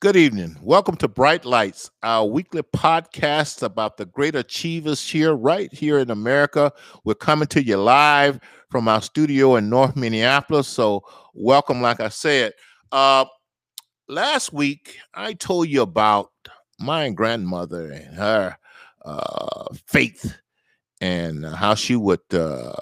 Good evening. Welcome to Bright Lights, our weekly podcast about the great achievers here, right here in America. We're coming to you live from our studio in North Minneapolis. So, welcome, like I said. Uh, last week, I told you about my grandmother and her uh, faith and how she would uh,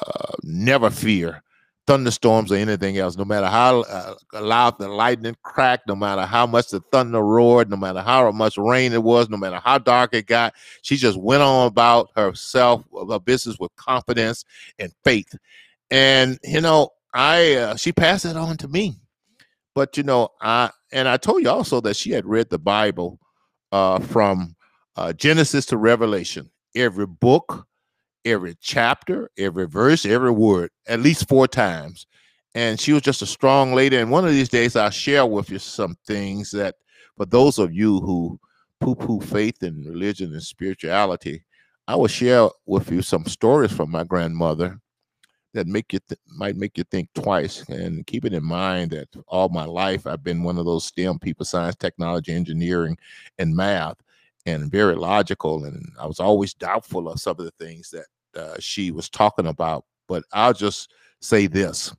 never fear thunderstorms or anything else, no matter how uh, loud the lightning cracked, no matter how much the thunder roared, no matter how much rain it was, no matter how dark it got, she just went on about herself, her business with confidence and faith. And you know, I uh, she passed it on to me. But you know, I and I told you also that she had read the Bible uh, from uh, Genesis to Revelation, every book, every chapter, every verse, every word, at least four times. And she was just a strong lady. And one of these days, I'll share with you some things that, for those of you who poo poo faith and religion and spirituality, I will share with you some stories from my grandmother that make you th- might make you think twice. And keep it in mind that all my life I've been one of those STEM people: science, technology, engineering, and math and very logical. And I was always doubtful of some of the things that uh, she was talking about. But I'll just say this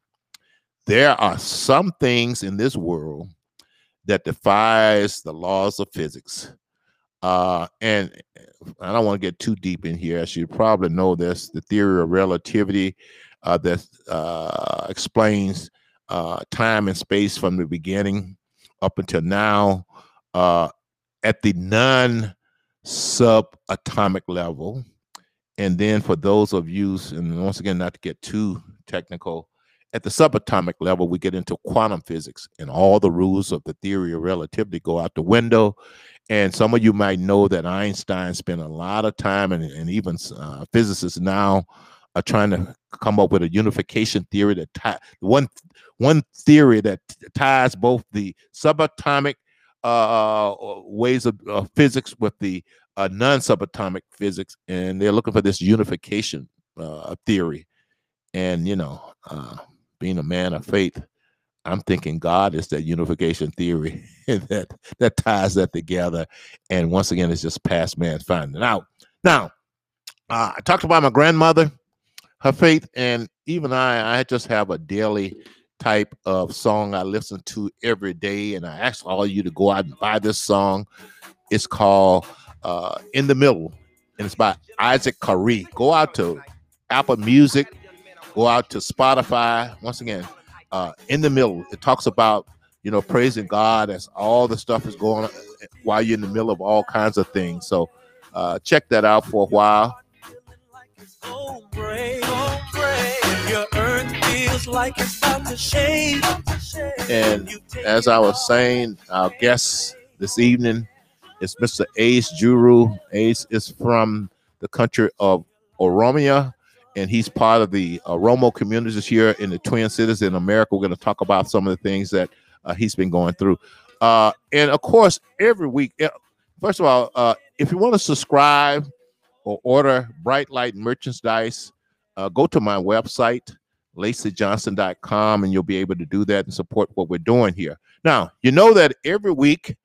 there are some things in this world that defies the laws of physics. Uh, and I don't want to get too deep in here. As you probably know, this the theory of relativity uh, that uh, explains uh, time and space from the beginning up until now. Uh, at the non subatomic level. And then for those of you, and once again, not to get too technical, at the subatomic level, we get into quantum physics, and all the rules of the theory of relativity go out the window. And some of you might know that Einstein spent a lot of time, and, and even uh, physicists now are trying to come up with a unification theory that tie, one one theory that ties both the subatomic uh, ways of uh, physics with the uh, non-subatomic physics, and they're looking for this unification uh, theory. And you know, uh, being a man of faith, I'm thinking God is that unification theory that that ties that together. And once again, it's just past man finding out. Now, uh, I talked about my grandmother, her faith, and even I, I just have a daily type of song I listen to every day. And I ask all you to go out and buy this song. It's called uh, In the Middle, and it's by Isaac Carree. Go out to Apple Music, go out to Spotify. Once again, uh, In the Middle, it talks about you know praising God as all the stuff is going on while you're in the middle of all kinds of things. So uh, check that out for a while. Like. And as I was saying, our guest this evening is Mr. Ace Juru. Ace is from the country of Oromia, and he's part of the Oromo communities here in the Twin Cities in America. We're going to talk about some of the things that uh, he's been going through. Uh, and of course, every week, first of all, uh, if you want to subscribe or order Bright Light merchandise, uh, go to my website, LacyJohnson.com, and you'll be able to do that and support what we're doing here. Now, you know that every week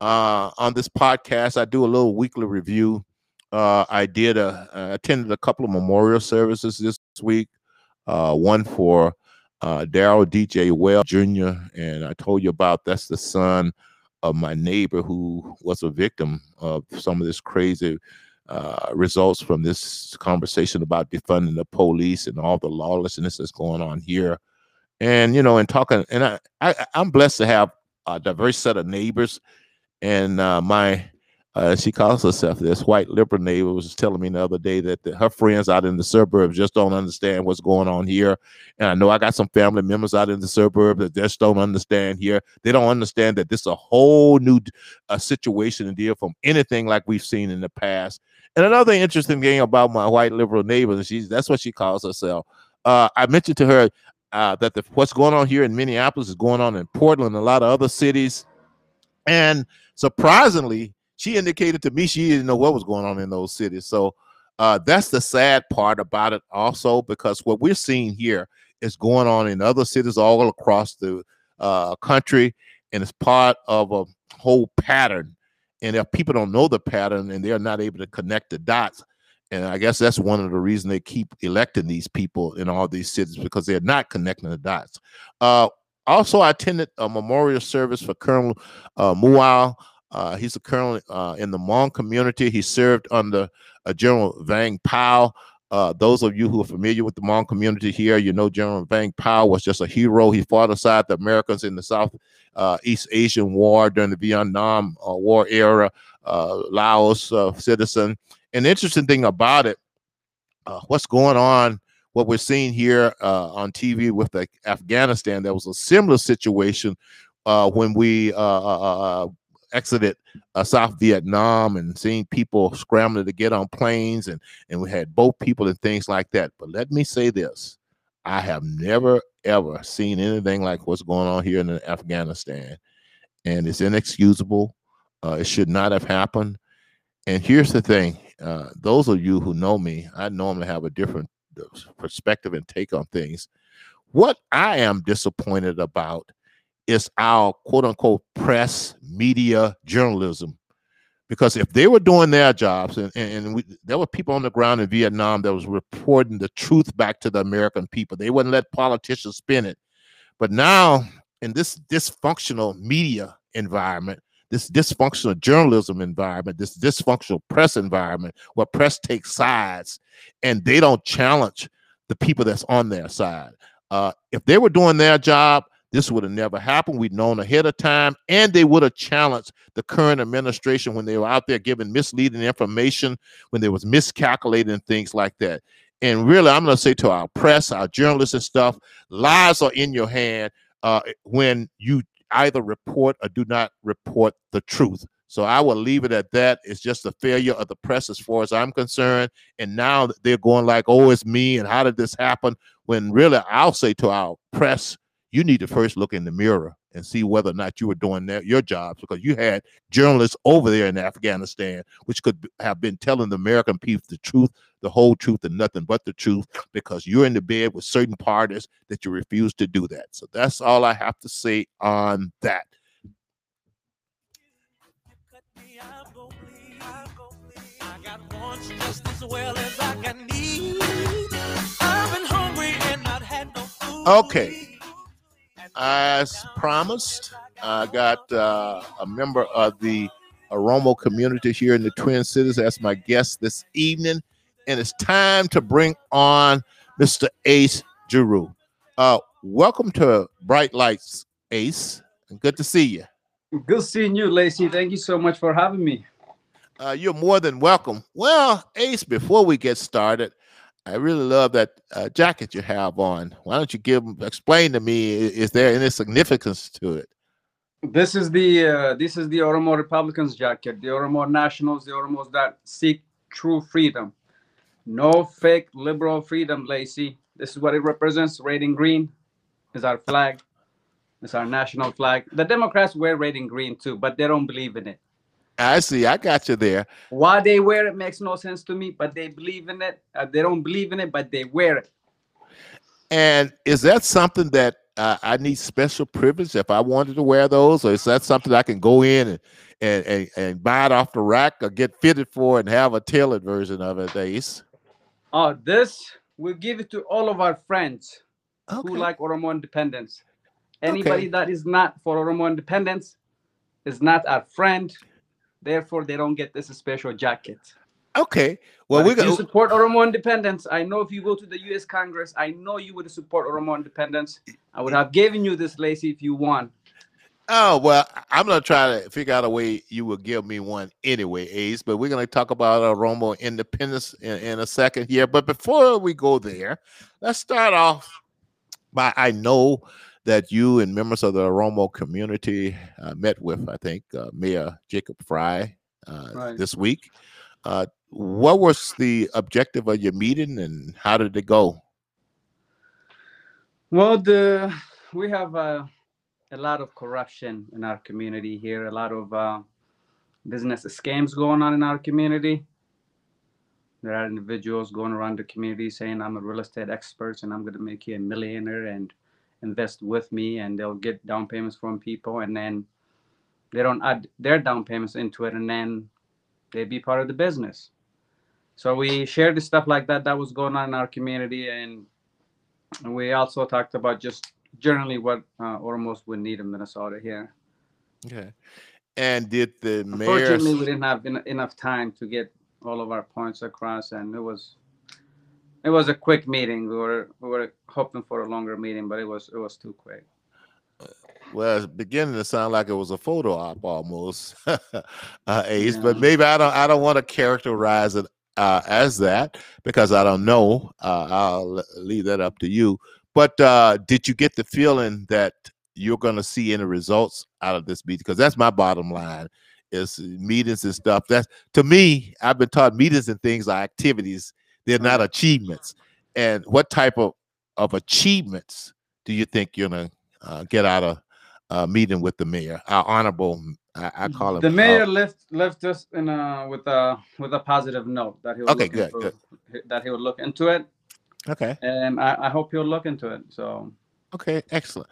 uh, on this podcast, I do a little weekly review. Uh, I did a, I attended a couple of memorial services this week. Uh, one for uh, Daryl DJ Well Jr., and I told you about that's the son of my neighbor who was a victim of some of this crazy uh, results from this conversation about defunding the police and all the lawlessness that's going on here. And you know, and talking, and I, I I'm blessed to have a diverse set of neighbors. And uh, my uh, she calls herself this white liberal neighbor was telling me the other day that the, her friends out in the suburbs just don't understand what's going on here and i know i got some family members out in the suburbs that just don't understand here they don't understand that this is a whole new uh, situation and deal from anything like we've seen in the past and another interesting thing about my white liberal neighbors, she's that's what she calls herself. Uh, I mentioned to her uh, that the, what's going on here in Minneapolis is going on in Portland, and a lot of other cities. And surprisingly, she indicated to me she didn't know what was going on in those cities. So uh, that's the sad part about it, also, because what we're seeing here is going on in other cities all across the uh, country. and it's part of a whole pattern. And if people don't know the pattern and they're not able to connect the dots, and I guess that's one of the reasons they keep electing these people in all these cities because they're not connecting the dots. Uh, also, I attended a memorial service for Colonel uh. Uh, he's a colonel uh, in the Hmong community. He served under uh, General Vang Pao. Uh, those of you who are familiar with the Hmong community here, you know General Vang Pao was just a hero. He fought aside the Americans in the South uh, East Asian War during the Vietnam uh, War era, uh, Laos uh, citizen. The interesting thing about it, uh, what's going on, what we're seeing here on TV with the Afghanistan, there was a similar situation when we exited uh, South Vietnam and seeing people scrambling to get on planes and and we had boat people and things like that. But let me say this: I have never ever seen anything like what's going on here in Afghanistan, and it's inexcusable. Uh, it should not have happened. And here's the thing: uh, those of you who know me, I normally have a different uh, perspective and take on things. What I am disappointed about is our quote unquote press, media, journalism. Because if they were doing their jobs, and, and we, there were people on the ground in Vietnam that was reporting the truth back to the American people, they wouldn't let politicians spin it. But now, in this dysfunctional media environment, this dysfunctional journalism environment, this dysfunctional press environment, where press takes sides and they don't challenge the people that's on their side. Uh, if they were doing their job, this would have never happened. We'd known ahead of time, and they would have challenged the current administration when they were out there giving misleading information, when they was miscalculating things like that. And really, I'm going to say to our press, our journalists and stuff, lies are in your hand uh, when you either report or do not report the truth. So I will leave it at that. It's just a failure of the press as far as I'm concerned. And now they're going like, oh, it's me. And how did this happen? When really, I'll say to our press, you need to first look in the mirror and see whether or not you were doing your jobs because you had journalists over there in Afghanistan which could have been telling the American people the truth, the whole truth, and nothing but the truth because you're in the bed with certain parties that you refuse to do that. So that's all I have to say on that. Okay as promised, I got uh, a member of the Oromo community here in the Twin Cities as my guest this evening, and it's time to bring on Mr. Ace Giroux. Uh, welcome to Bright Lights, Ace. Good to see you. Good seeing you, Lacey. Thank you so much for having me. Uh, you're more than welcome. Well, Ace, before we get started, I really love that uh, jacket you have on. Why don't you give explain to me? Is there any significance to it? This is the uh, this is the Oromo Republicans jacket. The Oromo Nationals, the Oromos that seek true freedom, no fake liberal freedom. Lacey, this is what it represents. Red and green is our flag. It's our national flag. The Democrats wear red and green too, but they don't believe in it. I see. I got you there. Why they wear it makes no sense to me, but they believe in it. Uh, they don't believe in it, but they wear it. And is that something that uh, I need special privilege if I wanted to wear those, or is that something I can go in and and, and, and buy it off the rack or get fitted for and have a tailored version of it, Ace? Oh, this we give it to all of our friends okay. who like Oromo independence. Anybody okay. that is not for Oromo independence is not our friend Therefore, they don't get this special jacket. Okay. Well, we're going to support Oromo independence. I know if you go to the U.S. Congress, I know you would support Oromo independence. I would have given you this, Lacey, if you won. Oh well, I'm gonna try to figure out a way you will give me one anyway, Ace. But we're gonna talk about Oromo independence in, in a second here. But before we go there, let's start off by I know that you and members of the Oromo community uh, met with, I think, uh, Mayor Jacob Frey uh, right. this week. Uh, what was the objective of your meeting and how did it go? Well, the we have uh, a lot of corruption in our community here, a lot of uh, business scams going on in our community. There are individuals going around the community saying, I'm a real estate expert and I'm going to make you a millionaire and invest with me and they'll get down payments from people and then they don't add their down payments into it and then they be part of the business so we shared the stuff like that that was going on in our community and we also talked about just generally what uh, Oromos would need in Minnesota here. Okay. And did the mayor? Unfortunately, we didn't have en- enough time to get all of our points across, and it was it was a quick meeting. We were we were hoping for a longer meeting, but it was it was too quick. Well, it's beginning to sound like it was a photo op almost, uh, Ace. Yeah. But maybe I don't. I don't want to characterize it uh, as that because I don't know. Uh, I'll leave that up to you. But uh, did you get the feeling that you're going to see any results out of this meeting? Because that's my bottom line: is meetings and stuff. That's to me. I've been taught meetings and things are activities. They're not achievements. And what type of of achievements do you think you're gonna uh, get out of uh, meeting with the mayor? Our honorable, I, I call him The uh, mayor left left us in a with a with a positive note that he would Okay, look good, into, that he would look into it, okay. and I, I hope he'll look into it. So Okay, excellent.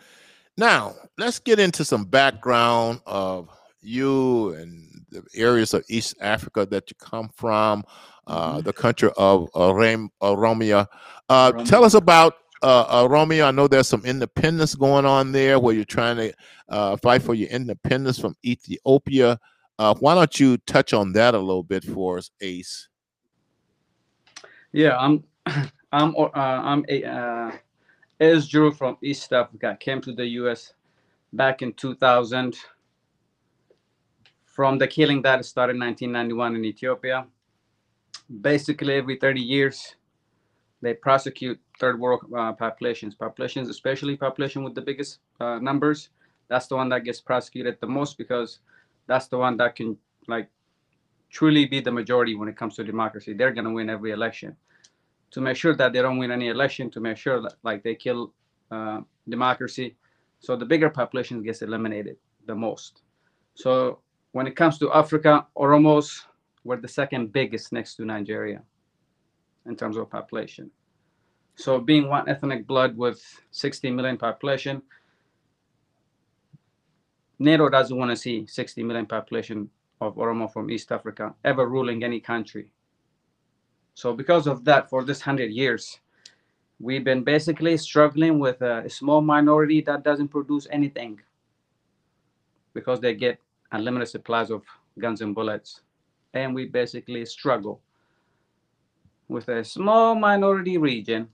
Now let's get into some background of you and the areas of East Africa that you come from, uh, the country of Aram- Oromia. Uh, tell us about uh, Oromia. I know there's some independence going on there where you're trying to uh, fight for your independence from Ethiopia. Uh, why don't you touch on that a little bit for us, Ace? Yeah, I'm I'm uh, I'm a uh, Drew from East Africa. Came to the U.S. back in 2000 from the killing that started in 1991 in Ethiopia. Basically, every 30 years, they prosecute third world uh, populations, populations, especially population with the biggest uh, numbers. That's the one that gets prosecuted the most because that's the one that can like truly be the majority when it comes to democracy. They're going to win every election to make sure that they don't win any election, to make sure that like they kill uh, democracy. So the bigger population gets eliminated the most. So when it comes to Africa, Oromos were the second biggest next to Nigeria in terms of population. So being one ethnic blood with 60 million population, NATO doesn't want to see 60 million population of Oromo from East Africa ever ruling any country. So because of that, for this hundred years, we've been basically struggling with a small minority that doesn't produce anything because they get unlimited supplies of guns and bullets. And we basically struggle with a small minority region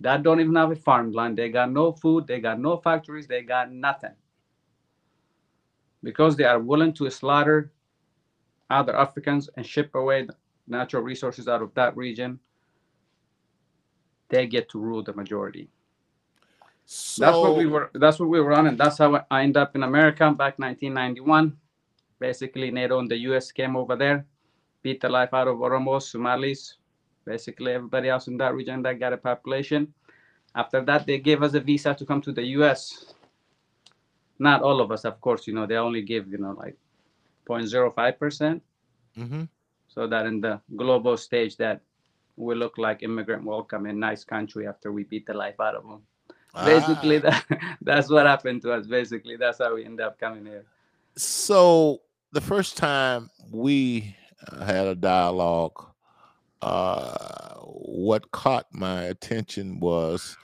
that don't even have a farmland. They got no food, they got no factories, they got nothing. Because they are willing to slaughter other Africans and ship away the natural resources out of that region, they get to rule the majority. So, that's what we were. That's what we were on, and that's how I ended up in America back 1991. Basically, NATO and the U.S. came over there, beat the life out of Oromos, Somalis, basically everybody else in that region that got a population. After that, they gave us a visa to come to the U.S. Not all of us, of course. You know, they only give you know like 0.05 percent, Mhm. so that in the global stage that we look like immigrant welcome in nice country after we beat the life out of them basically Ah. that that's what happened to us basically that's how we end up coming here so the first time we uh, had a dialogue uh what caught my attention was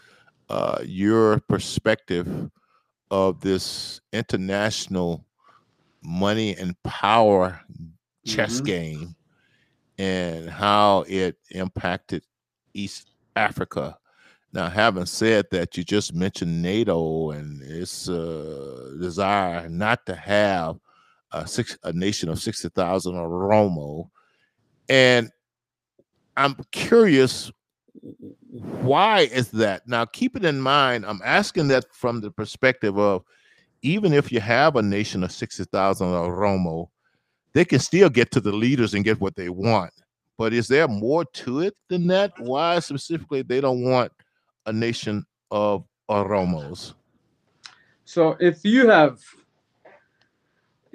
uh your perspective of this international money and power chess Mhm. game and how it impacted east africa now having said that you just mentioned nato and its uh, desire not to have a, six, a nation of 60,000 Oromo. And I'm curious, why is that? Now, keep it in mind, I'm asking that from the perspective of even if you have a nation of 60,000 Oromo, they can still get to the leaders and get what they want. But is there more to it than that? Why specifically they don't want a nation of uh, Oromos? so if you have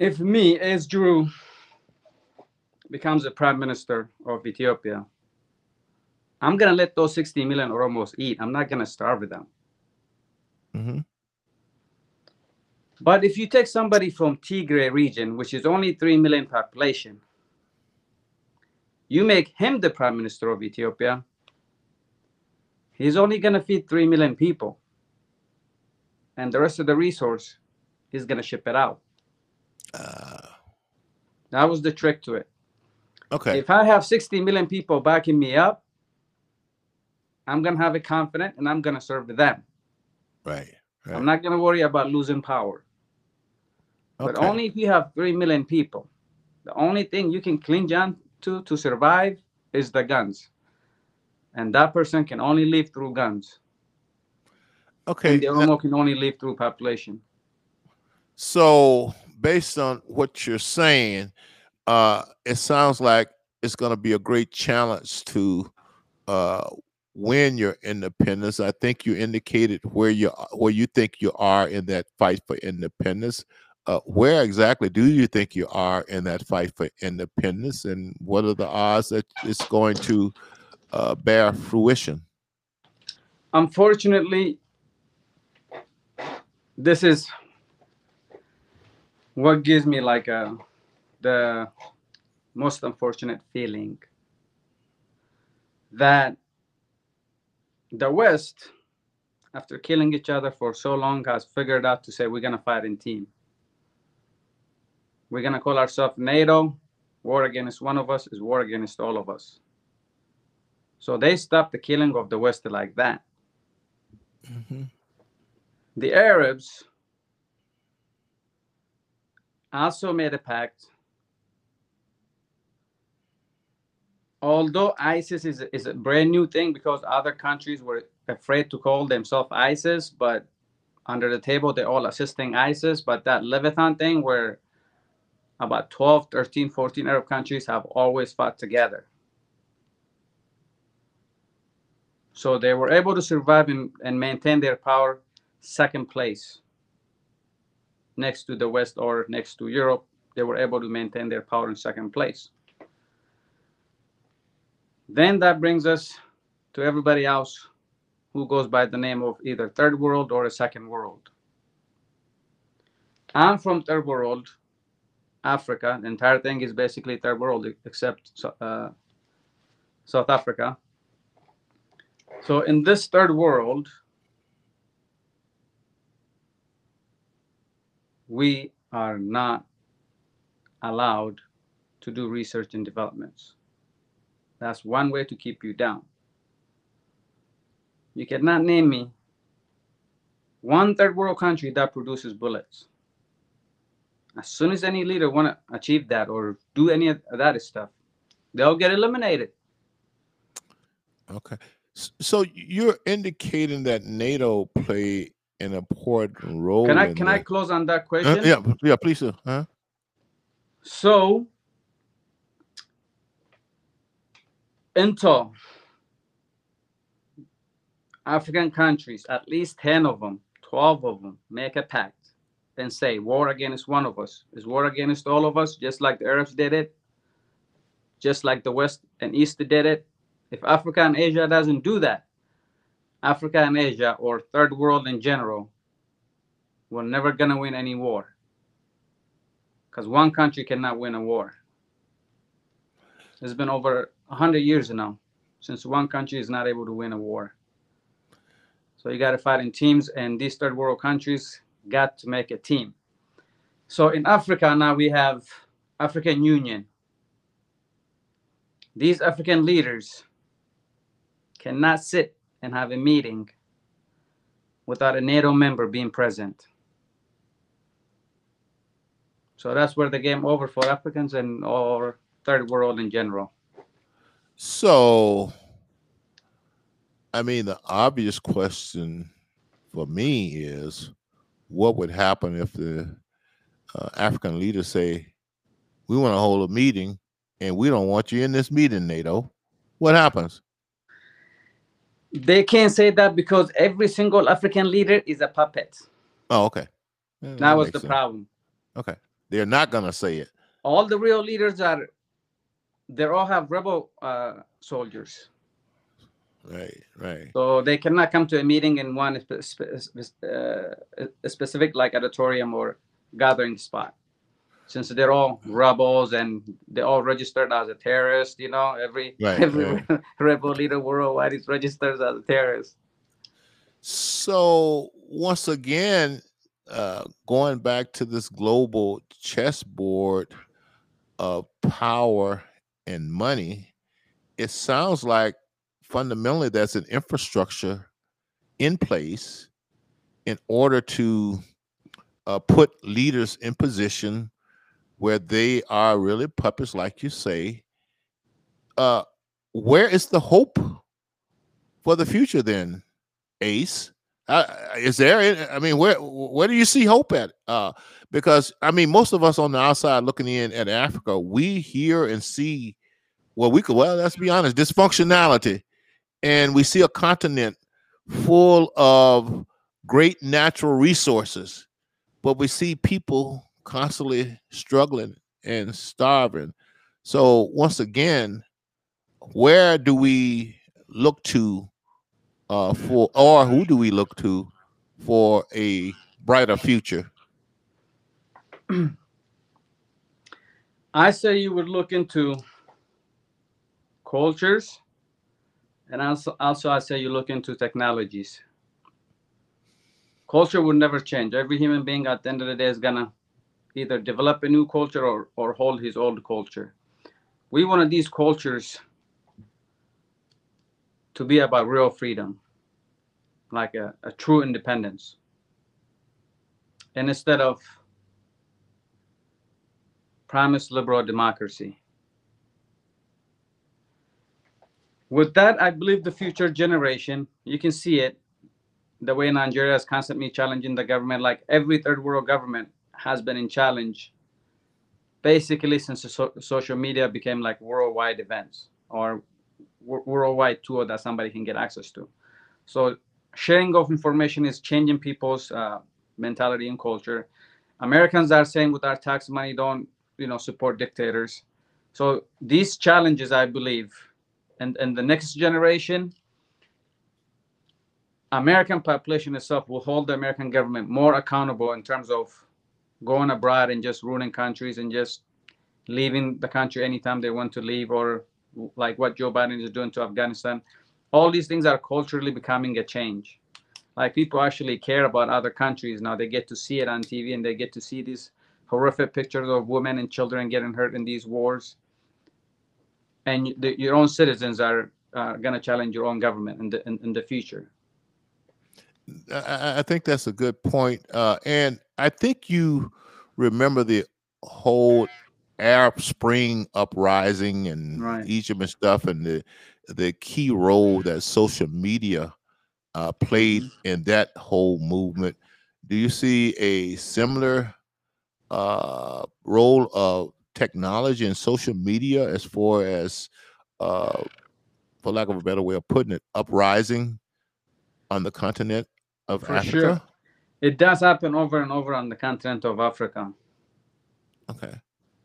if me as drew becomes the prime minister of ethiopia i'm gonna let those 60 million oromos eat i'm not gonna starve them hmm But if you take somebody from Tigray region, which is only 3 million population, you make him the prime minister of Ethiopia, he's only going to feed 3 million people. And the rest of the resource, he's going to ship it out. Uh, That was the trick to it. okay. If I have 60 million people backing me up, I'm going to have it confident and I'm going to serve them. right. Right. I'm not going to worry about losing power. Okay. But only if you have 3 million people. The only thing you can cling on to to survive is the guns. And that person can only live through guns. okay. And the now- Oromo can only live through population. So, based on what you're saying, uh, it sounds like it's going to be a great challenge to uh, win your independence. I think you indicated where you where you think you are in that fight for independence. Uh, where exactly do you think you are in that fight for independence, and what are the odds that it's going to uh, bear fruition? Unfortunately, this is what gives me like a the most unfortunate feeling that the West, after killing each other for so long, has figured out to say we're gonna fight in team. We're gonna call ourselves NATO. War against one of us is war against all of us. So they stopped the killing of the West like that. Mm-hmm. The Arabs also made a pact. Although ISIS is, is a brand new thing because other countries were afraid to call themselves ISIS, but under the table they're all assisting ISIS. But that Leviathan thing, where about 12, 13, 14 Arab countries have always fought together. So they were able to survive and, and maintain their power second place next to the West or next to Europe. They were able to maintain their power in second place. Then that brings us to everybody else who goes by the name of either third world or a second world. I'm from third world, Africa. The entire thing is basically third world except uh, South Africa. So in this third world, we are not allowed to do research and developments. That's one way to keep you down. You cannot name me one third world country that produces bullets. As soon as any leader want to achieve that or do any of that stuff, they'll get eliminated. Okay. So you're indicating that NATO played an important role. Can I can I close on that Uh, question? yeah, yeah, please do. Huh? So, until African countries, at least 10 of them, 12 of them, make a pact and say war against one of us is war against all of us, just like the Arabs did it, just like the West and East did it. If Africa and Asia doesn't do that, Africa and Asia, or third world in general, we're never gonna win any war because one country cannot win a war. It's been over 100 years now since one country is not able to win a war. So you got to fight in teams, and these third world countries got to make a team. So in Africa now we have African Union. These African leaders cannot sit and have a meeting without a NATO member being present. So that's where the game over for Africans and or third world in general. So, I mean, the obvious question for me is what would happen if the uh, African leaders say, we want to hold a meeting and we don't want you in this meeting, NATO? What happens? They can't say that because every single African leader is a puppet. Oh, okay. Yeah, That was the sense. problem. Okay. They're not going to say it. All the real leaders are, they all have rebel uh, soldiers. Right, right. So they cannot come to a meeting in one spe- spe- spe- uh, a specific like auditorium or gathering spot, since they're all rebels and they're all registered as a terrorist. You know, every Right, every rebel leader worldwide is registered as a terrorist. So once again, uh, going back to this global chessboard of power and money, it sounds like fundamentally there's an infrastructure in place in order to uh, put leaders in position where they are really puppets, like you say. Uh, where is the hope for the future then, Ace? Uh, is there? I mean, where where do you see hope at? Uh, because I mean, most of us on the outside looking in at Africa, we hear and see, well, we could well, let's be honest, dysfunctionality, and we see a continent full of great natural resources, but we see people constantly struggling and starving. So once again, where do we look to uh, for, or who do we look to for a brighter future? I say you would look into cultures, and also, also I say you look into technologies. Culture would never change. Every human being at the end of the day is gonna either develop a new culture or, or hold his old culture. We wanted these cultures to be about real freedom, like a, a true independence. And instead of promised liberal democracy. With that, I believe the future generation, you can see it, the way Nigeria is constantly challenging the government, like every third world government has been in challenge, basically since so- social media became like worldwide events or wor- worldwide tool that somebody can get access to. So sharing of information is changing people's uh, mentality and culture. Americans are saying with our tax money, don't you know support dictators. So these challenges, I believe, and and the next generation, American population itself will hold the American government more accountable in terms of going abroad and just ruining countries and just leaving the country anytime they want to leave or like what Joe Biden is doing to Afghanistan. All these things are culturally becoming a change. Like people actually care about other countries now. They get to see it on TV and they get to see these horrific pictures of women and children getting hurt in these wars. And the, your own citizens are uh, going to challenge your own government in the in, in the future. I- think that's a good point. Uh, and I think you remember the whole Arab Spring uprising and Right. Egypt and stuff, and the the key role that social media uh, played in that whole movement. Do you see a similar uh, role of technology and social media as far as, uh, for lack of a better way of putting it, uprising on the continent of For Africa? sure. It does happen over and over on the continent of Africa. Okay.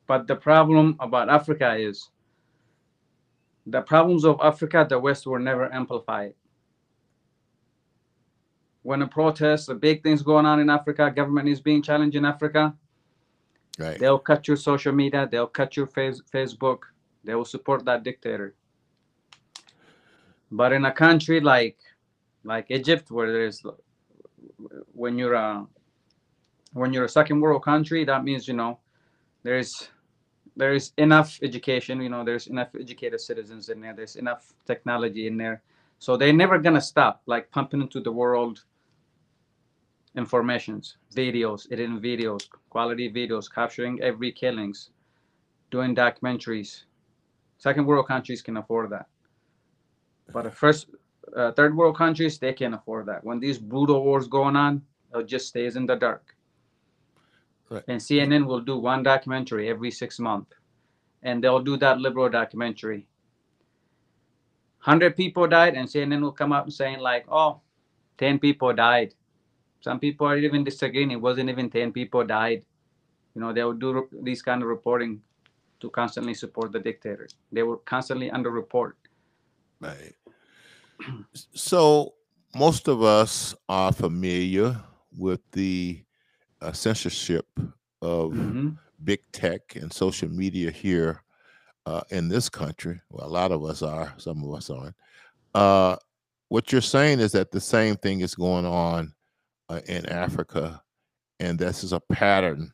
But the problem about Africa is the problems of Africa, the West were never amplified. When a protest, the big things going on in Africa, government is being challenged in Africa, Right. they'll cut your social media, they'll cut your face, Facebook, they will support that dictator. But in a country like like Egypt, where there's when you're a when you're a second world country, that means you know there's there's enough education, you know, there's enough educated citizens in there, there's enough technology in there. So they're never gonna stop like pumping into the world informations, videos, editing videos, quality videos, capturing every killings, doing documentaries. Second world countries can afford that. But the first uh, third world countries, they can't afford that. When these brutal wars going on, it just stays in the dark. Right. And CNN will do one documentary every six months, and they'll do that liberal documentary. Hundred people died, and CNN will come out and saying like, "Oh, 10 people died." Some people are even disagreeing. It wasn't even 10 people died. You know, they would do re- these kind of reporting to constantly support the dictator. They were constantly under report. Right. So most of us are familiar with the uh, censorship of Mhm. big tech and social media here uh, in this country. Well, a lot of us are, some of us aren't. Uh, what you're saying is that the same thing is going on uh, in Africa, and this is a pattern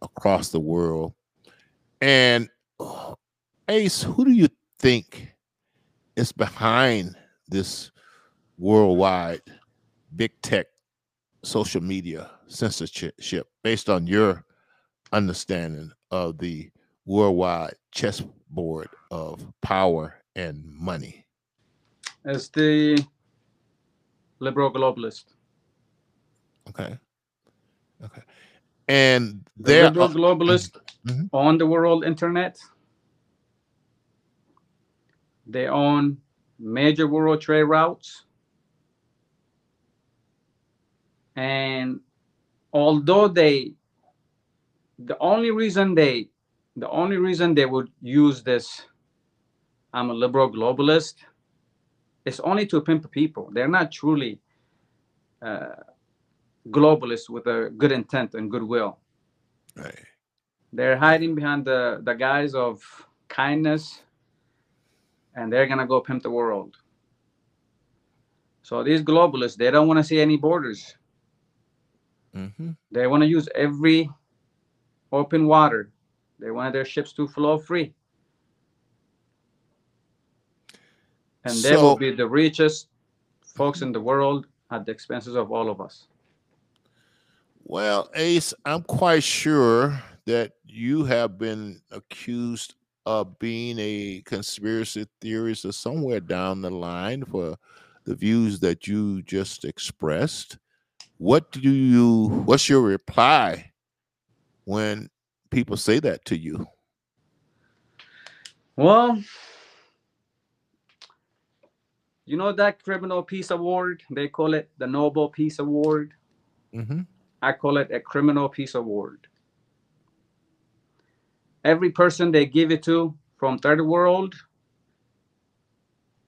across the world. And uh, Ace, who do you think is behind this worldwide big tech social media censorship based on your understanding of the worldwide chessboard of power and money? As the liberal globalist. Okay. Okay. And The liberal are- globalist Mhm. on the world internet. They own major world trade routes. And although they the only reason they the only reason they would use this I'm a liberal globalist it's only to pimp people. They're not truly uh, globalists with a good intent and goodwill. Right. They're hiding behind the, the guise of kindness and they're gonna go pimp the world. So these globalists, they don't want to see any borders. hmm They want to use every open water. They want their ships to flow free. And they will be the richest folks in the world at the expenses of all of us. Well, Ace, I'm quite sure that you have been accused of being a conspiracy theorist or somewhere down the line for the views that you just expressed. What do you what's your reply when people say that to you? Well, you know that criminal peace award? They call it the Nobel Peace Award. Mm-hmm. I call it a criminal peace award. Every person they give it to from third world,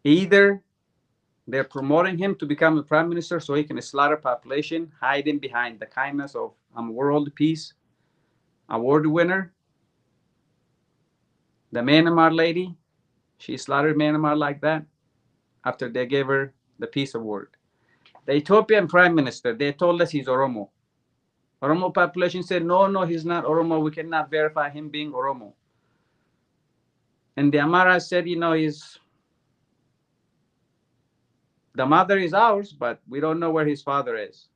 either they're promoting him to become a prime minister so he can slaughter population, hiding behind the kindness of I'm world peace award winner. The Myanmar lady, she slaughtered Myanmar like that after they gave her the peace award. The Ethiopian prime minister, they told us he's Oromo. Oromo population said, no, no, he's not Oromo. We cannot verify him being Oromo. And the Amhara said, you know, he's the mother is ours, but we don't know where his father is.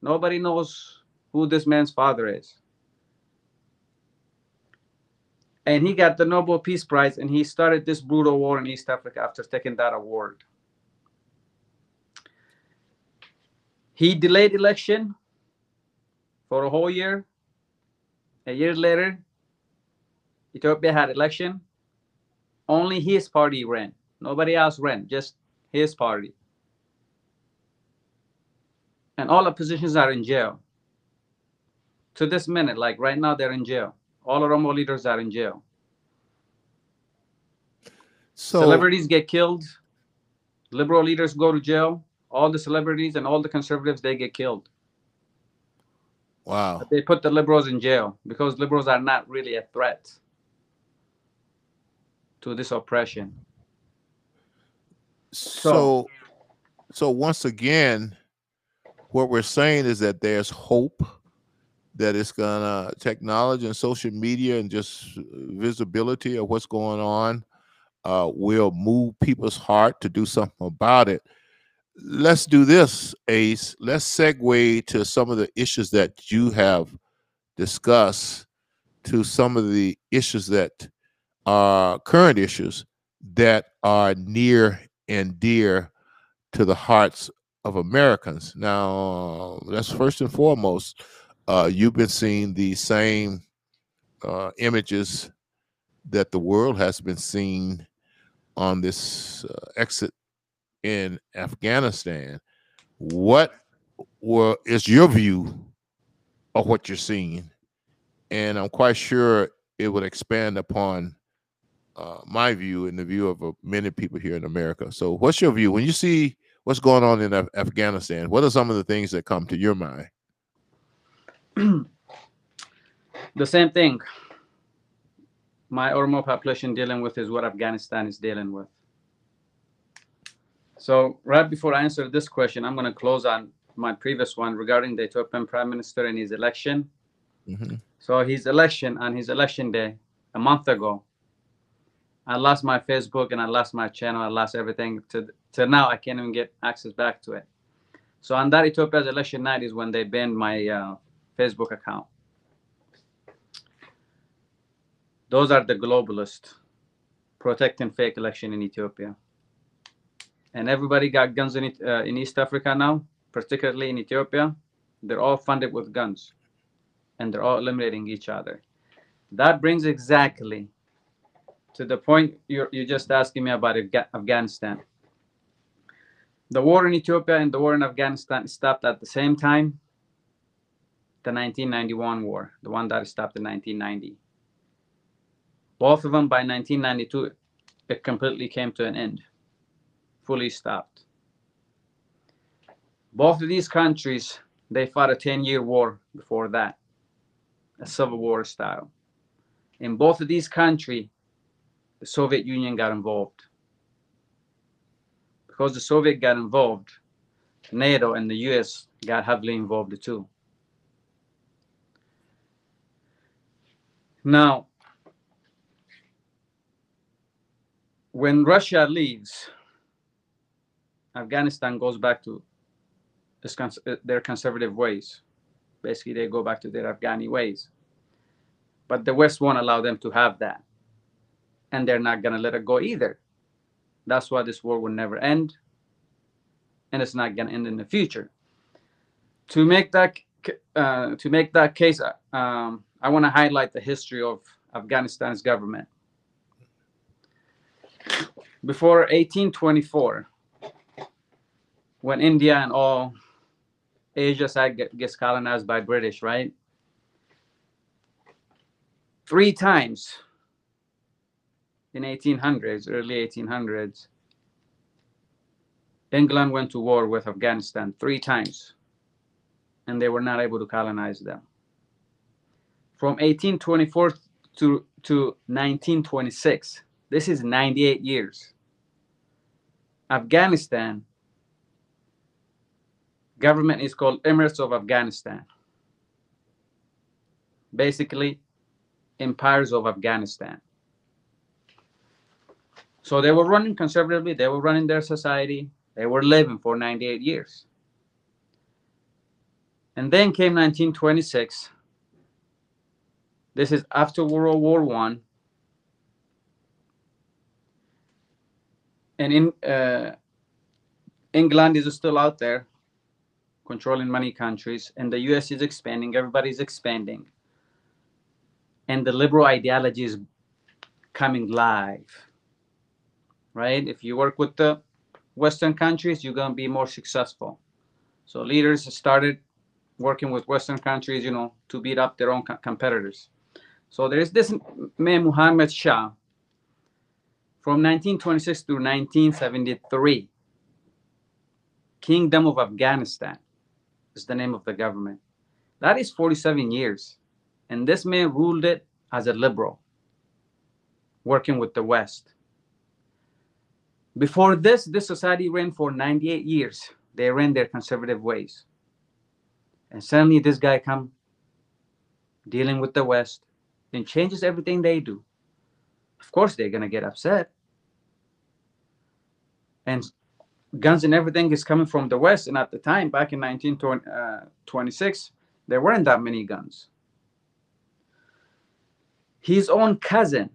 Nobody knows who this man's father is. And he got the Nobel Peace Prize and he started this brutal war in East Africa after taking that award. He delayed election for a whole year. A year later, Ethiopia had election. Only his party ran. Nobody else ran, just his party. And all oppositions are in jail. To this minute, like right now, they're in jail. All Oromo leaders are in jail. So Celebrities get killed. Liberal leaders go to jail. All the celebrities and all the conservatives, they get killed. Wow. They put the liberals in jail because liberals are not really a threat to this oppression. So, so once again, what we're saying is that there's hope that it's gonna technology and social media and just visibility of what's going on uh, will move people's heart to do something about it. Let's do this, Ace. Let's segue to some of the issues that you have discussed to some of the issues that are current issues that are near and dear to the hearts of Americans. Now, that's first and foremost. Uh, you've been seeing the same uh, images that the world has been seeing on this uh, exit in Afghanistan. What is your view of what you're seeing? And I'm quite sure it would expand upon uh, my view and the view of uh, many people here in America. So, what's your view when you see what's going on in Af- Afghanistan? What are some of the things that come to your mind? the same thing my Oromo population dealing with is what Afghanistan is dealing with. So right before I answer this question, I'm going to close on my previous one regarding the Ethiopian prime minister and his election. Mm-hmm. So his election on his election day a month ago, I lost my Facebook and I lost my channel. I lost everything. To to now, I can't even get access back to it. So on that Ethiopia's election night is when they banned my uh, Facebook account. Those are the globalists protecting fake election in Ethiopia. And everybody got guns in, it, uh, in East Africa now, particularly in Ethiopia. They're all funded with guns and they're all eliminating each other. That brings exactly to the point you're, you're just asking me about Afghanistan. The war in Ethiopia and the war in Afghanistan stopped at the same time. The 1991 war, the one that stopped in 1990. Both of them by 1992, it completely came to an end, fully stopped. Both of these countries, they fought a 10 year war before that, a civil war style. In both of these countries, the Soviet Union got involved. Because the Soviet got involved, NATO and the US got heavily involved too. Now, when Russia leaves, Afghanistan goes back to their conservative ways. Basically, they go back to their Afghani ways. But the West won't allow them to have that. And they're not going to let it go either. That's why this war will never end. And it's not going to end in the future. To make that uh, to make that case, um, I want to highlight the history of Afghanistan's government. Before 1824, when India and all Asia side get, gets colonized by British, right? Three times in 1800s, early 1800s, England went to war with Afghanistan three times, and they were not able to colonize them. From 1824 to, to 1926, this is 98 years. Afghanistan government is called Emirates of Afghanistan. Basically, empires of Afghanistan. So they were running conservatively, they were running their society, they were living for 98 years. And then came 1926. This is after World War One. And in uh, England is still out there, controlling many countries, and the US is expanding, everybody's expanding. And the liberal ideology is coming live, right? If you work with the Western countries, you're going to be more successful. So leaders started working with Western countries, you know, to beat up their own co- competitors. So there's this man, Muhammad Shah, from 1926 to 1973. Kingdom of Afghanistan is the name of the government. That is 47 years. And this man ruled it as a liberal, working with the West. Before this, this society ran for 98 years. They ran their conservative ways. And suddenly this guy come dealing with the West and changes everything they do. Of course they're gonna get upset. And guns and everything is coming from the West. And at the time, back in 1926, uh, there weren't that many guns. His own cousin,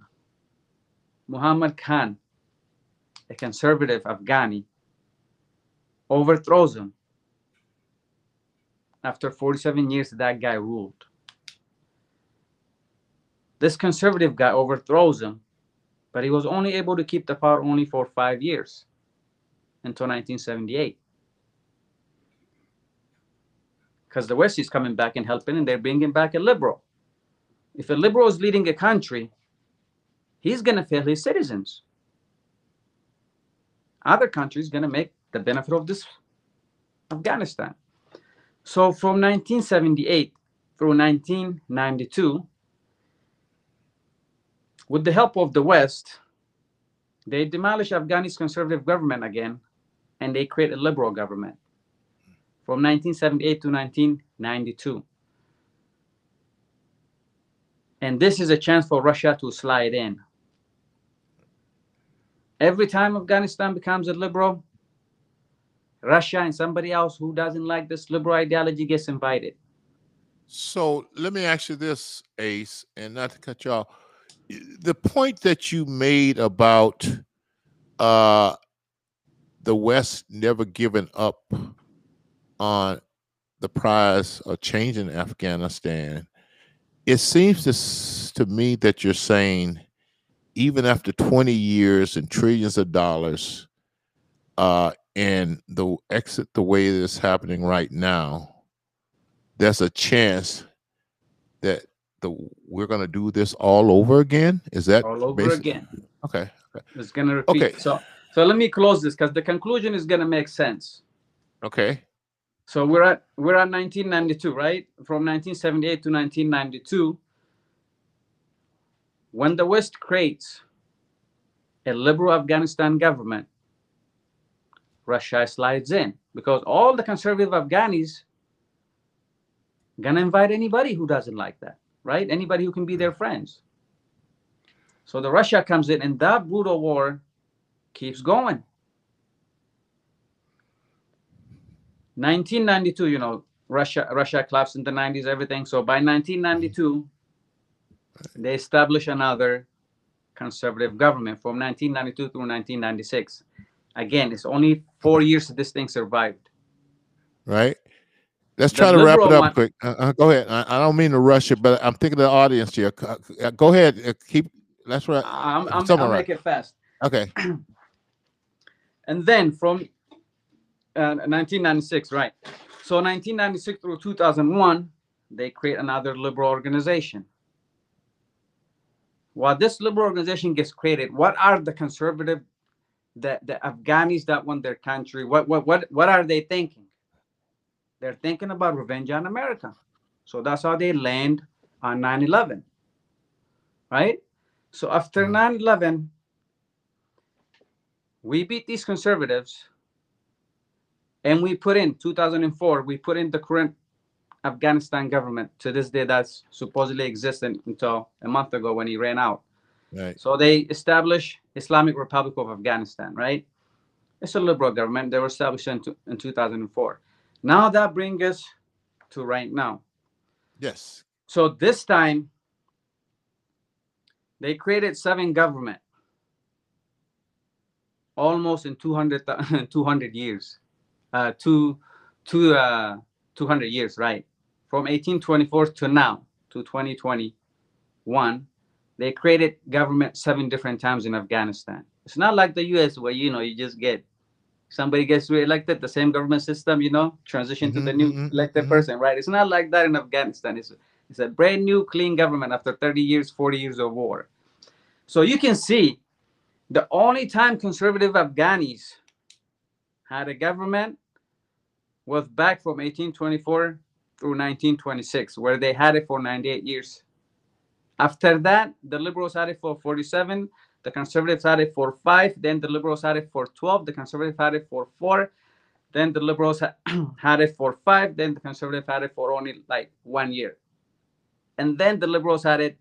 Muhammad Khan, a conservative Afghani, overthrows him. After 47 years, that guy ruled. This conservative guy overthrows him, but he was only able to keep the power only for five years until 1978. Because the West is coming back and helping, and they're bringing back a liberal. If a liberal is leading a country, he's going to fail his citizens. Other countries going to make the benefit of this Afghanistan. So from 1978 through 1992, with the help of the West, they demolished Afghani's conservative government again, and they create a liberal government from 1978 to 1992. And this is a chance for Russia to slide in. Every time Afghanistan becomes a liberal, Russia and somebody else who doesn't like this liberal ideology gets invited. So let me ask you this, Ace, and not to cut you off. The point that you made about uh, the West never given up on the prize of changing Afghanistan, it seems to, to me that you're saying even after 20 years and trillions of dollars, uh, and the exit the way it is happening right now, there's a chance that the we're going to do this all over again. Is that all over again? Okay. okay. It's going to repeat. Okay. So so let me close this because the conclusion is going to make sense. Okay. So we're at we're at 1992, right? From 1978 to 1992, when the West creates a liberal Afghanistan government, Russia slides in because all the conservative Afghanis gonna invite anybody who doesn't like that, right? Anybody who can be their hmm. friends. So the Russia comes in, and that brutal war keeps going. 1992, you know, Russia Russia collapsed in the 90s, everything. So by 1992, they established another conservative government from 1992 through 1996. Again, it's only four years that this thing survived. Right. Let's try the to wrap it up one, quick. Uh, uh, go ahead. I, I, don't mean to rush it, but I'm thinking of the audience here. Uh, go ahead. Uh, keep. That's right. I'm, I'm, I'll make it fast. Okay. And then from uh, 1996, right. So 1996 through 2001, they create another liberal organization. While this liberal organization gets created, what are the conservative, the, the Afghans that want their country, what, what, what, what are they thinking? They're thinking about revenge on America. So that's how they land on 9-11, right? So after hmm. 9-11, we beat these conservatives and we put in 2004 we put in the current afghanistan government to this day that's supposedly existent until a month ago when he ran out. Right. So they established islamic republic of afghanistan right? It's a liberal government. They were established in, in 2004 now that brings us to right now. Yes. So this time they created seven government almost in 200 200 years uh, two, two, uh, 200 years, right? From 1824 to now, to 2021, they created government seven different times in Afghanistan. It's not like the U.S. where you know you just get somebody gets reelected, the same government system, you know, transition mm-hmm, to the new mm-hmm, elected mm-hmm. person, right? It's not like that in Afghanistan. It's it's a brand new, clean government after 30 years, 40 years of war. So you can see the only time conservative Afghanis had a government was back from 1824 through 1926, where they had it for 98 years. After that, the liberals had it for 47, the conservatives had it for five, then the liberals had it for 12, the conservatives had it for four, then the liberals had it for five, then the conservatives had it for only like one year. And then the liberals had it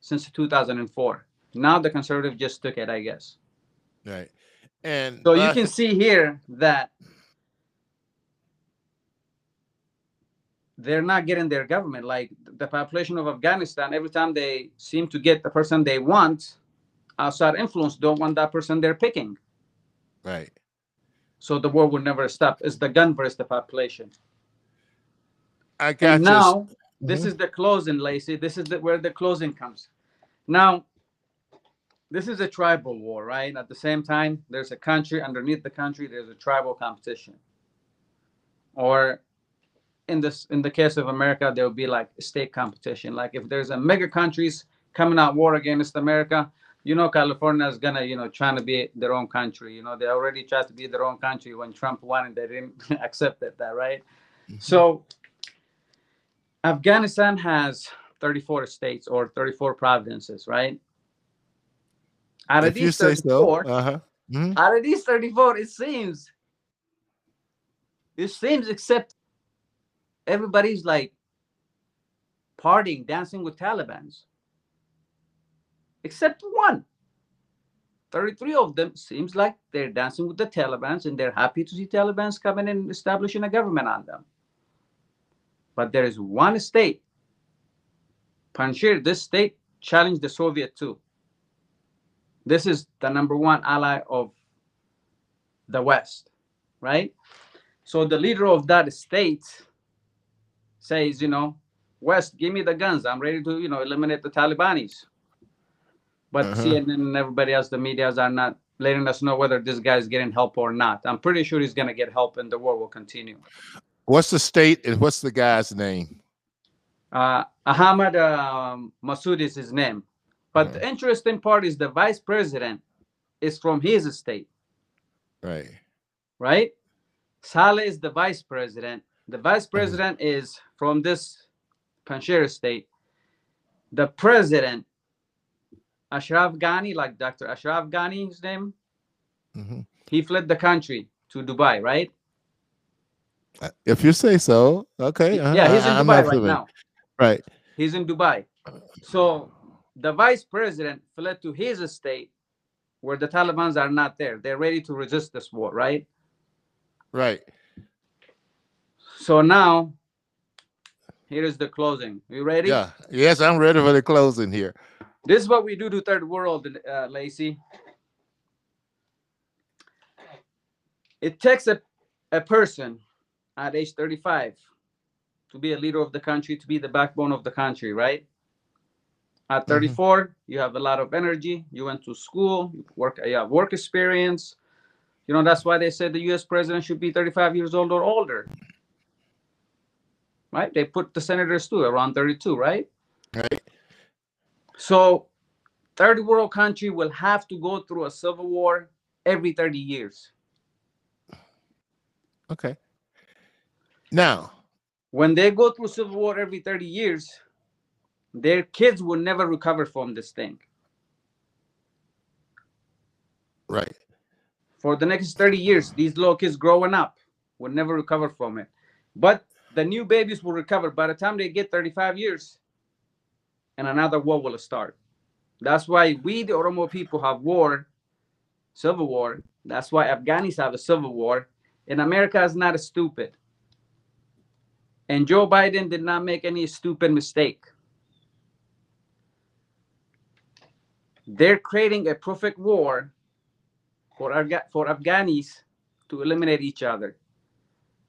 since 2004. Now the conservative just took it, I guess. Right. And so you can see here that they're not getting their government. Like the population of Afghanistan, every time they seem to get the person they want, outside influence don't want that person they're picking. Right. So the war will never stop. It's the gun versus the population. I got and now mm-hmm. this is the closing, Lacy. This is the, where the closing comes. Now, this is a tribal war, right? At the same time, there's a country underneath the country. There's a tribal competition, or in this in the case of America, there will be like state competition. Like if there's a mega countries coming out war against America, you know California is gonna, you know, trying to be their own country. You know, they already tried to be their own country when Trump won and they didn't accept it, that right? Mm-hmm. So Afghanistan has 34 states or 34 provinces, right? Out of if these 34, so. uh-huh. mm-hmm. out of these 34, it seems, it seems except everybody's like partying, dancing with Taliban's except one. 33 of them seems like they're dancing with the Taliban's and they're happy to see Taliban's coming and establishing a government on them. But there is one state, Panjshir, this state challenged the Soviet too. This is the number one ally of the West, right? So the leader of that state says, you know, West, give me the guns. I'm ready to, you know, eliminate the Talibanis. But uh-huh. CNN and everybody else, the medias are not letting us know whether this guy is getting help or not. I'm pretty sure he's going to get help and the war will continue. What's the state and what's the guy's name? Uh, Ahmad um, Massoud is his name. But the interesting part is the vice president is from his state. Right. Right? Saleh is the vice president. The vice uh-huh. president uh-huh. is from this Panjshir state. The president Ashraf Ghani, like Dr. Ashraf Ghani, his name, mm-hmm. he fled the country to Dubai, right? Uh, if you say so, okay. Uh-huh. Yeah, he's in I, Dubai right now. Right. He's in Dubai. So the vice president fled to his estate where the Taliban's are not there. They're ready to resist this war, right? Right. So now, here is the closing. You ready? Yeah. Yes, I'm ready for the closing here. This is what we do to third world, uh, Lacy. It takes a, a person at age 35 to be a leader of the country, to be the backbone of the country, right? At mm-hmm. 34, mm-hmm. you have a lot of energy. You went to school, you work, you have work experience. You know, that's why they said the US president should be 35 years old or older. Right? They put the senators too around 32, right? Right. So, third world country will have to go through a civil war every 30 years. Okay. Now, when they go through civil war every 30 years, their kids will never recover from this thing. Right. For the next 30 years, these little kids growing up will never recover from it. But the new babies will recover. By the time they get 35 years, and another war will start. That's why we, the Oromo people, have war, civil war. That's why Afghanis have a civil war. And America is not stupid. And Joe Biden did not make any stupid mistake. They're creating a perfect war for, for Afghanis to eliminate each other.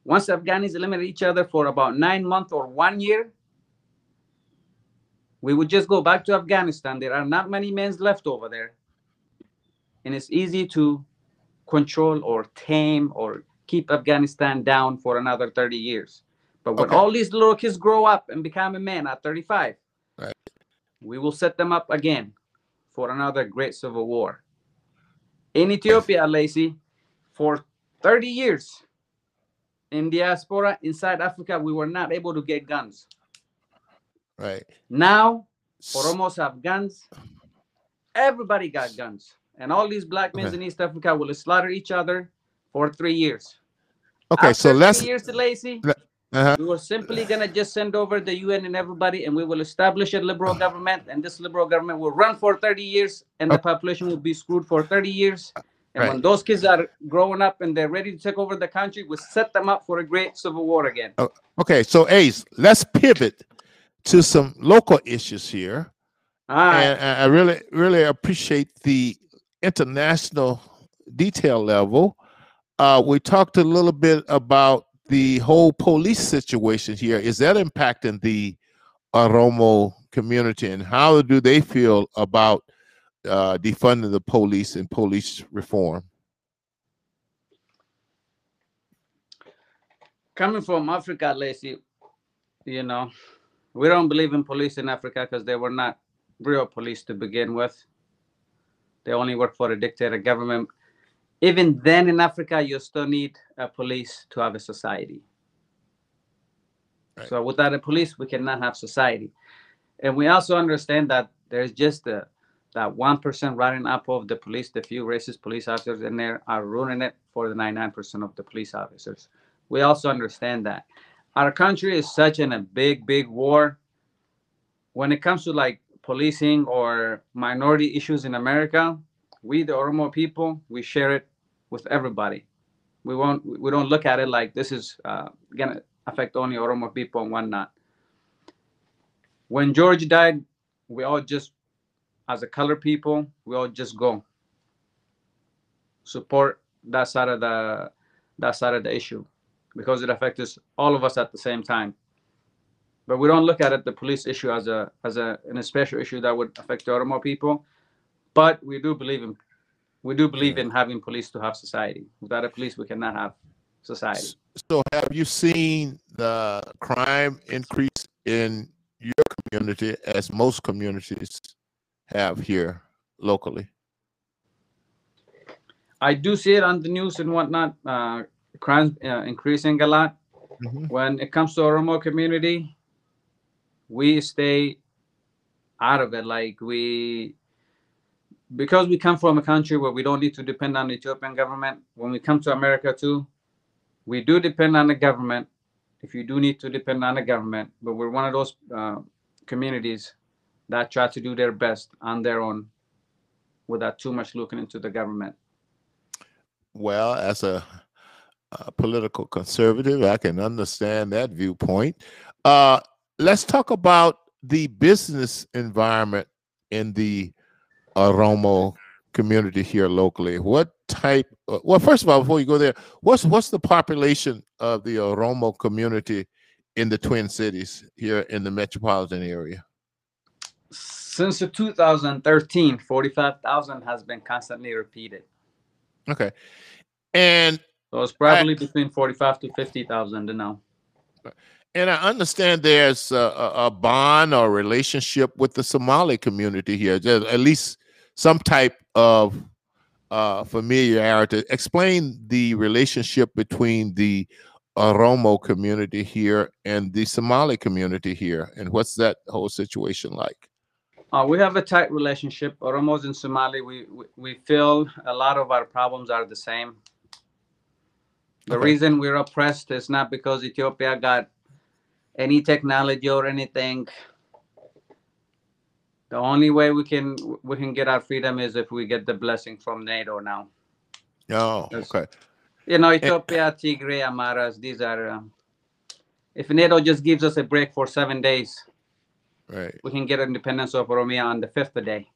Once Afghanis eliminate each other for about nine months or one year, we would just go back to Afghanistan. There are not many men left over there. And it's easy to control or tame or keep Afghanistan down for another 30 years. But when okay. all these little kids grow up and become a man at 35, right. we will set them up again for another great civil war. In Ethiopia, Lacy, for 30 years in diaspora inside Africa, we were not able to get guns. Right. Now, Oromos have guns. Everybody got guns. And all these black men okay. in East Africa will slaughter each other for three years. Okay, After so let's years to Lacy. Uh-huh. We were simply gonna just send over the UN and everybody, and we will establish a liberal government, and this liberal government will run for 30 years, and the population will be screwed for 30 years. And right. when those kids are growing up and they're ready to take over the country, we set them up for a great civil war again. Oh, okay, so Ace, let's pivot to some local issues here. And I really, really appreciate the international detail level. Uh, we talked a little bit about the whole police situation here. Is that impacting the Oromo community, and how do they feel about uh, defunding the police and police reform? Coming from Africa, Lacy, you know, we don't believe in police in Africa because they were not real police to begin with. They only work for a dictator government. Even then, in Africa, you still need a police to have a society. Right. So without a police, we cannot have society. And we also understand that there's just a, that one percent running up of the police, the few racist police officers in there are ruining it for the 99% of the police officers. We also understand that. Our country is such in a big, big war. When it comes to like policing or minority issues in America, we the Oromo people, we share it with everybody. We won't we don't look at it like this is uh, gonna affect only Oromo people and whatnot. When George died, we all just as a color people, we all just go support that side of the that side of the issue because it affects all of us at the same time. But we don't look at it the police issue as a as a an special issue that would affect the Oromo people. But we do believe in we do believe in having police to have society. Without a police, we cannot have society. So, have you seen the crime increase in your community as most communities have here locally? I do see it on the news and whatnot. Uh, crimes uh, increasing a lot. Mhm. When it comes to Oromo community, we stay out of it. Like we, because we come from a country where we don't need to depend on the Ethiopian government. When we come to America too, we do depend on the government. If you do need to depend on the government, but we're one of those uh, communities that try to do their best on their own, without too much looking into the government. Well, as a, a political conservative, I can understand that viewpoint. Uh, let's talk about the business environment in the Oromo community here locally. What type? uh, Well, first of all, before you go there, what's what's the population of the Oromo community in the Twin Cities here in the metropolitan area? Since the 2013, 45,000 has been constantly repeated. Okay, and So it's probably between 45 to 50,000 now. And I understand there's a, a bond or relationship with the Somali community here, at least some type of uh, familiarity. Explain the relationship between the Oromo community here and the Somali community here, and what's that whole situation like? Uh, we have a tight relationship. Oromos and Somali, we, we, we feel a lot of our problems are the same. The Okay. reason we're oppressed is not because Ethiopia got any technology or anything. The only way we can we can get our freedom is if we get the blessing from NATO now. Oh, okay. You know, Ethiopia, Tigray, Amharas, these are. Um, if NATO just gives us a break for seven days, Right. we can get independence of Oromia on the fifth day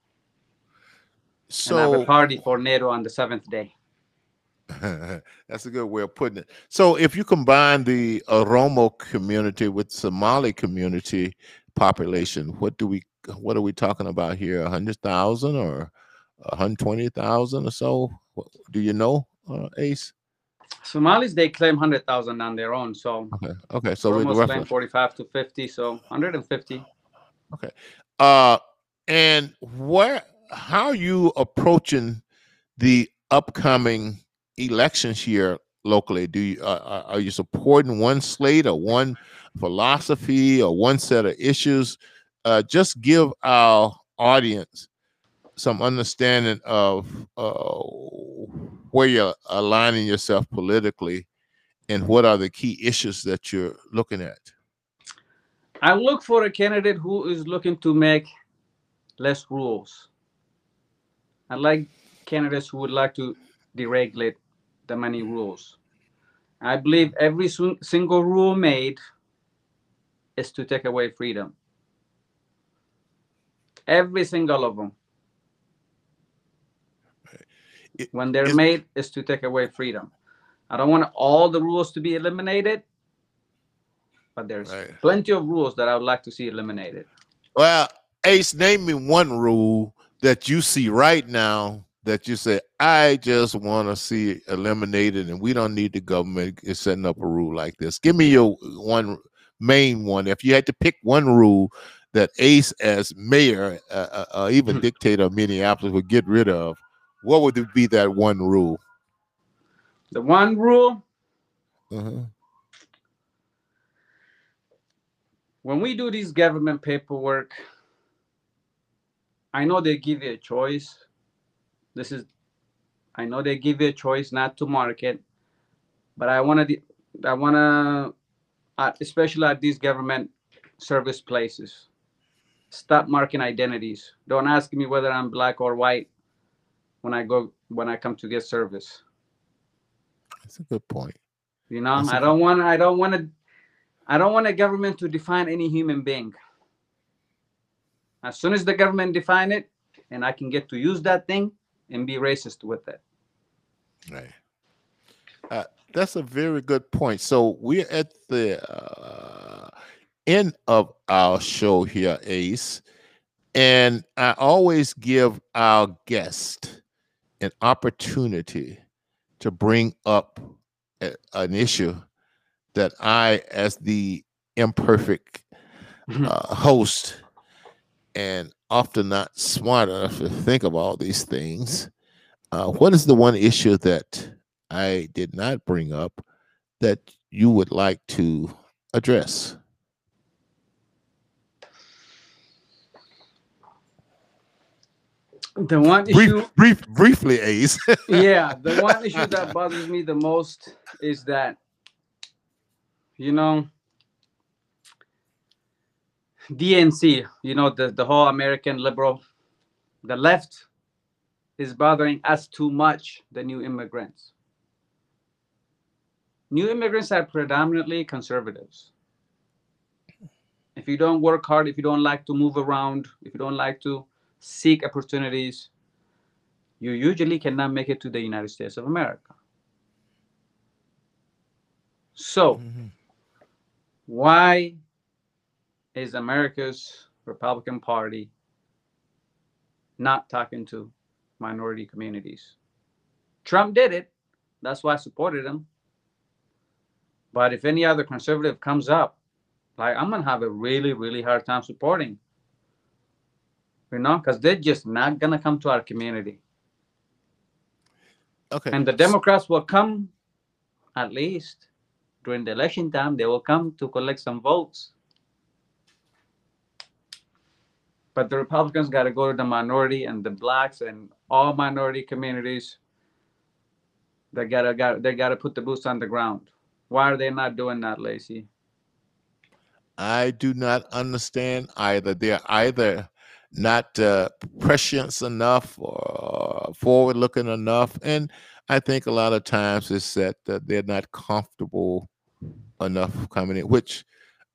So and have a party for NATO on the seventh day. That's a good way of putting it. So, if you combine the Oromo community with Somali community population, what do we what are we talking about here? A hundred thousand or a hundred twenty thousand or so? Do you know, uh, Ace? Somalis they claim hundred thousand on their own, so Okay, okay. So we Oromos claim roughly, forty-five to fifty, so hundred and fifty. okay uh, and where? How are you approaching the upcoming elections here locally? Do you uh, are- are you supporting one slate or one philosophy or one set of issues? Uh, just give our audience some understanding of uh, where you're aligning yourself politically and what are the key issues that you're looking at. I look for a candidate who is looking to make less rules. I like candidates who would like to deregulate the many rules. I believe every single rule made is to take away freedom. Every single of them. It- When they're made, is to take away freedom. I don't want all the rules to be eliminated, but there's Right. plenty of rules that I would like to see eliminated. Well, Ace, name me one rule that you see right now that you say, I just want to see it eliminated and we don't need the government is setting up a rule like this. Give me your one main one. If you had to pick one rule that Ace, as mayor, uh, uh, uh even dictator of Minneapolis, would get rid of, what would it be that one rule? The one rule. Uh-huh. When we do this government paperwork, I know they give you a choice. This is, I know they give you a choice not to market, but I want to, I want to, uh, especially at these government service places, stop marking identities. Don't ask me whether I'm black or white when I go when I come to get service. That's a good point. You know, I don't want I don't want to I don't want a government to define any human being. As soon as the government define it, and I can get to use that thing and be racist with it. Right. Uh, that's a very good point. So we're at the uh, end of our show here, Ace, and I always give our guest an opportunity to bring up a, an issue that I, as the imperfect uh, host, and often not smart enough to think of all these things. Uh, what is the one issue that I did not bring up that you would like to address? The one issue, brief, brief briefly, Ace. yeah, the one issue that bothers me the most is that, you know, DNC, you know, the, the whole American liberal, the left is bothering us too much, the new immigrants. New immigrants are predominantly conservatives. If you don't work hard, if you don't like to move around, if you don't like to seek opportunities, you usually cannot make it to the United States of America. So, mm-hmm. why is America's Republican Party not talking to minority communities? Trump did it. That's why I supported him. But if any other conservative comes up, like I'm gonna have a really, really hard time supporting you know, because they're just not gonna come to our community. Okay. And the Democrats will come, at least during the election time, they will come to collect some votes. But the Republicans got to go to the minority and the blacks and all minority communities. They gotta got they gotta put the boots on the ground. Why are they not doing that, Lacy? I do not understand either. They're either not uh, prescient enough or forward looking enough. And I think a lot of times it's that uh, they're not comfortable enough coming in, which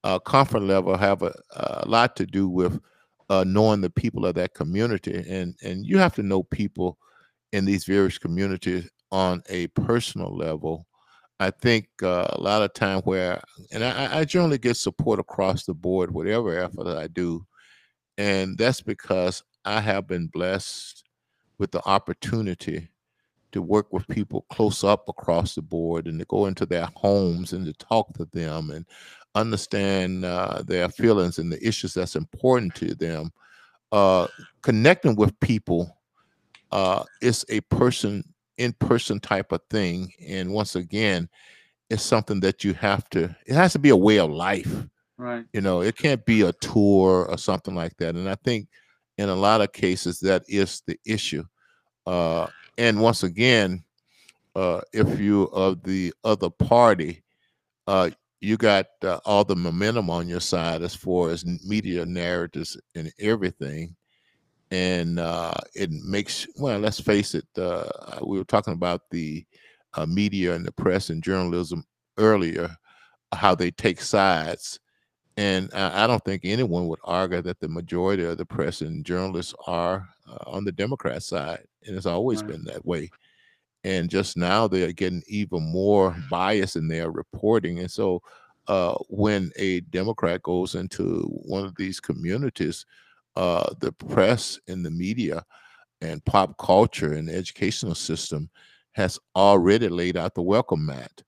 uh, comfort level have a, a lot to do with uh, knowing the people of that community. And, and you have to know people in these various communities on a personal level. I think uh, a lot of time where, and I, I generally get support across the board, whatever effort I do and that's because I have been blessed with the opportunity to work with people close up across the board and to go into their homes and to talk to them and understand uh, their feelings and the issues that's important to them. Uh, connecting with people uh, is a person in person type of thing. And once again, it's something that you have to, it has to be a way of life. Right. You know, it can't be a tour or something like that. And I think in a lot of cases that is the issue. Uh, and once again, uh, if you of the other party, uh, you got uh, all the momentum on your side as far as media narratives and everything. And uh, it makes, well, let's face it, uh, we were talking about the uh, media and the press and journalism earlier, how they take sides and I, don't think anyone would argue that the majority of the press and journalists are uh, on the Democrat side, and it's always right. been that way. And just now they're getting even more bias in their reporting. And so uh, when a Democrat goes into one of these communities, uh, the press and the media and pop culture and the educational system has already laid out the welcome mat.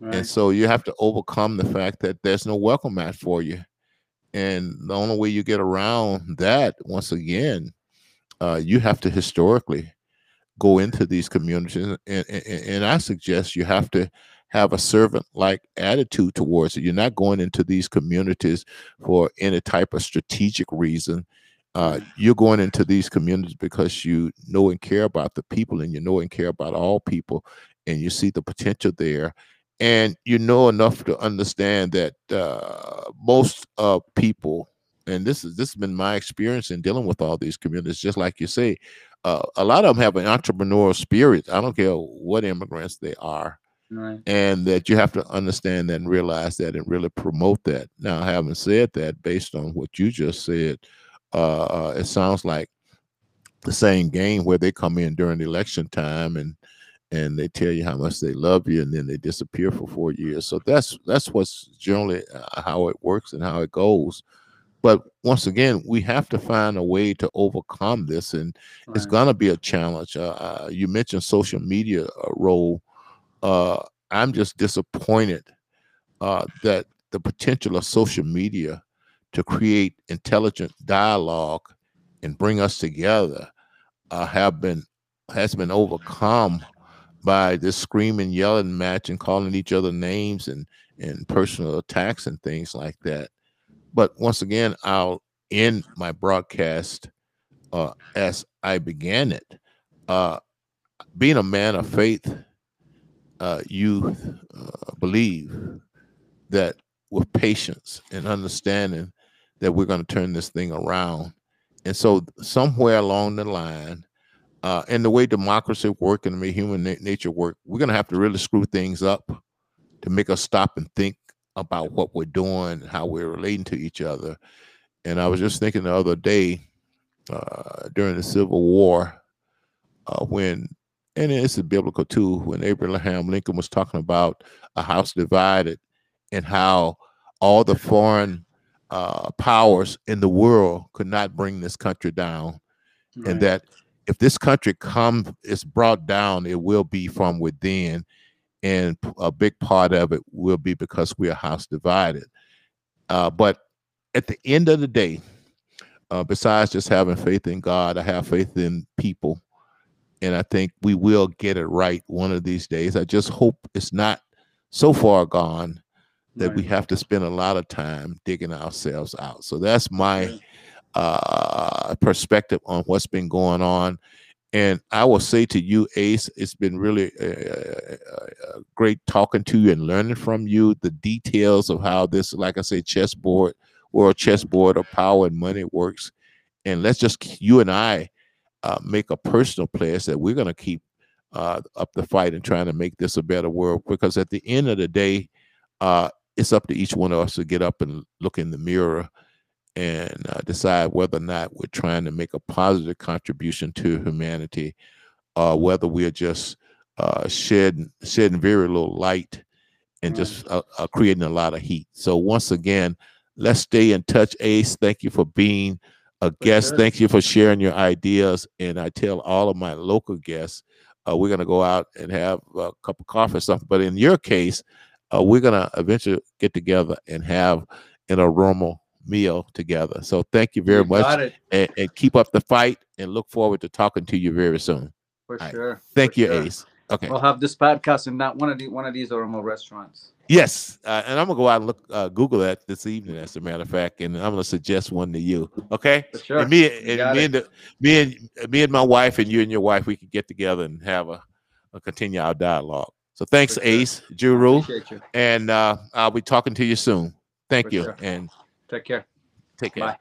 Right. And so you have to overcome the fact that there's no welcome mat for you. And the only way you get around that, once again, uh, you have to historically go into these communities. And, and, and I suggest you have to have a servant like attitude towards it. You're not going into these communities for any type of strategic reason. Uh, you're going into these communities because you know and care about the people and you know and care about all people and you see the potential there and you know enough to understand that uh, most uh, people and this is this has been my experience in dealing with all these communities just like you say uh, a lot of them have an entrepreneurial spirit i don't care what immigrants they are Right. and that you have to understand that and realize that and really promote that. Now, having said that, based on what you just said, uh, uh, it sounds like the same game where they come in during election time and and they tell you how much they love you and then they disappear for four years. So that's that's what's generally uh, how it works and how it goes. But once again, we have to find a way to overcome this, and it's going to be a challenge. Uh, uh, you mentioned social media uh, role uh, I'm just disappointed uh, that the potential of social media to create intelligent dialogue and bring us together uh, have been has been overcome by this screaming, yelling match and calling each other names and and personal attacks and things like that. But once again, I'll end my broadcast uh, as I began it. Uh, being a man of faith, uh, you uh, believe that with patience and understanding that we're going to turn this thing around. And so somewhere along the line, uh, and the way democracy work and the way human na- nature work, we're going to have to really screw things up to make us stop and think about what we're doing, how we're relating to each other. And I was just thinking the other day uh, during the Civil War, uh, when and it's biblical too when abraham lincoln was talking about a house divided and how all the foreign uh, powers in the world could not bring this country down Right. and that if this country come is brought down it will be from within and a big part of it will be because we're house divided uh, but at the end of the day uh, besides just having faith in god i have faith in people and I think we will get it right one of these days. I just hope it's not so far gone that we have to spend a lot of time digging ourselves out. So that's my uh, perspective on what's been going on. And I will say to you, Ace, it's been really great talking to you and learning from you the details of how this, like I say, chessboard or chessboard of power and money works. And let's just you and I uh, make a personal pledge that we're going to keep uh, up the fight and trying to make this a better world. Because at the end of the day, uh, it's up to each one of us to get up and look in the mirror and uh, decide whether or not we're trying to make a positive contribution to humanity, or whether we're just uh, shedding shedding very little light and just uh, uh, creating a lot of heat. So once again, let's stay in touch, Ace. Thank you for being a guest. sure. Thank you for sharing your ideas. And I tell all of my local guests, uh, we're gonna go out and have a cup of coffee or something. But in your case, uh, we're gonna eventually get together and have an Oromo meal together. So thank you very You much, and, and keep up the fight. And look forward to talking to you very soon. for right. sure. Thank for you, sure. Ace. Okay. We'll have this podcast in that one of the one of these Oromo restaurants. Yes, uh, and I'm gonna go out and look, uh, Google that this evening. As a matter of fact, and I'm gonna suggest one to you. Okay, For sure. and me and me it. and the, me and me and my wife and you and your wife, we could get together and have a, a continue our dialogue. So thanks, sure. Ace Juru, and uh, I'll be talking to you soon. Thank For you, sure. and Take care. take care. Bye.